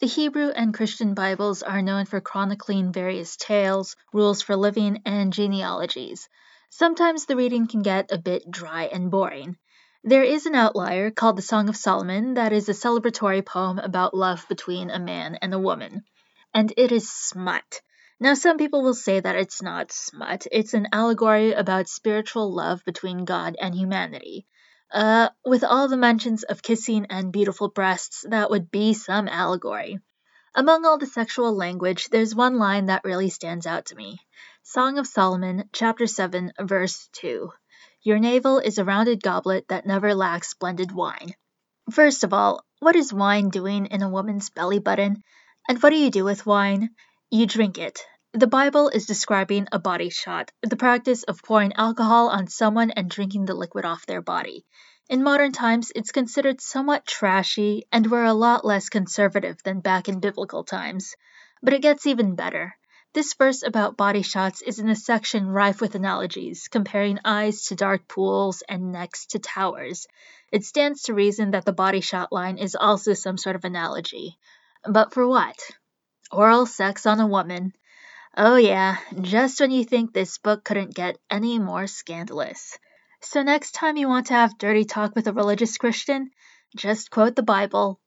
The Hebrew and Christian Bibles are known for chronicling various tales, rules for living, and genealogies. Sometimes the reading can get a bit dry and boring. There is an outlier called the Song of Solomon that is a celebratory poem about love between a man and a woman. And it is smut. Now, some people will say that it's not smut, it's an allegory about spiritual love between God and humanity. Uh, with all the mentions of kissing and beautiful breasts, that would be some allegory. Among all the sexual language, there's one line that really stands out to me. Song of Solomon, chapter 7, verse 2. Your navel is a rounded goblet that never lacks splendid wine. First of all, what is wine doing in a woman's belly button? And what do you do with wine? You drink it. The Bible is describing a body shot, the practice of pouring alcohol on someone and drinking the liquid off their body. In modern times, it's considered somewhat trashy, and we're a lot less conservative than back in biblical times. But it gets even better. This verse about body shots is in a section rife with analogies, comparing eyes to dark pools and necks to towers. It stands to reason that the body shot line is also some sort of analogy. But for what? Oral sex on a woman. Oh, yeah, just when you think this book couldn't get any more scandalous. So, next time you want to have dirty talk with a religious Christian, just quote the Bible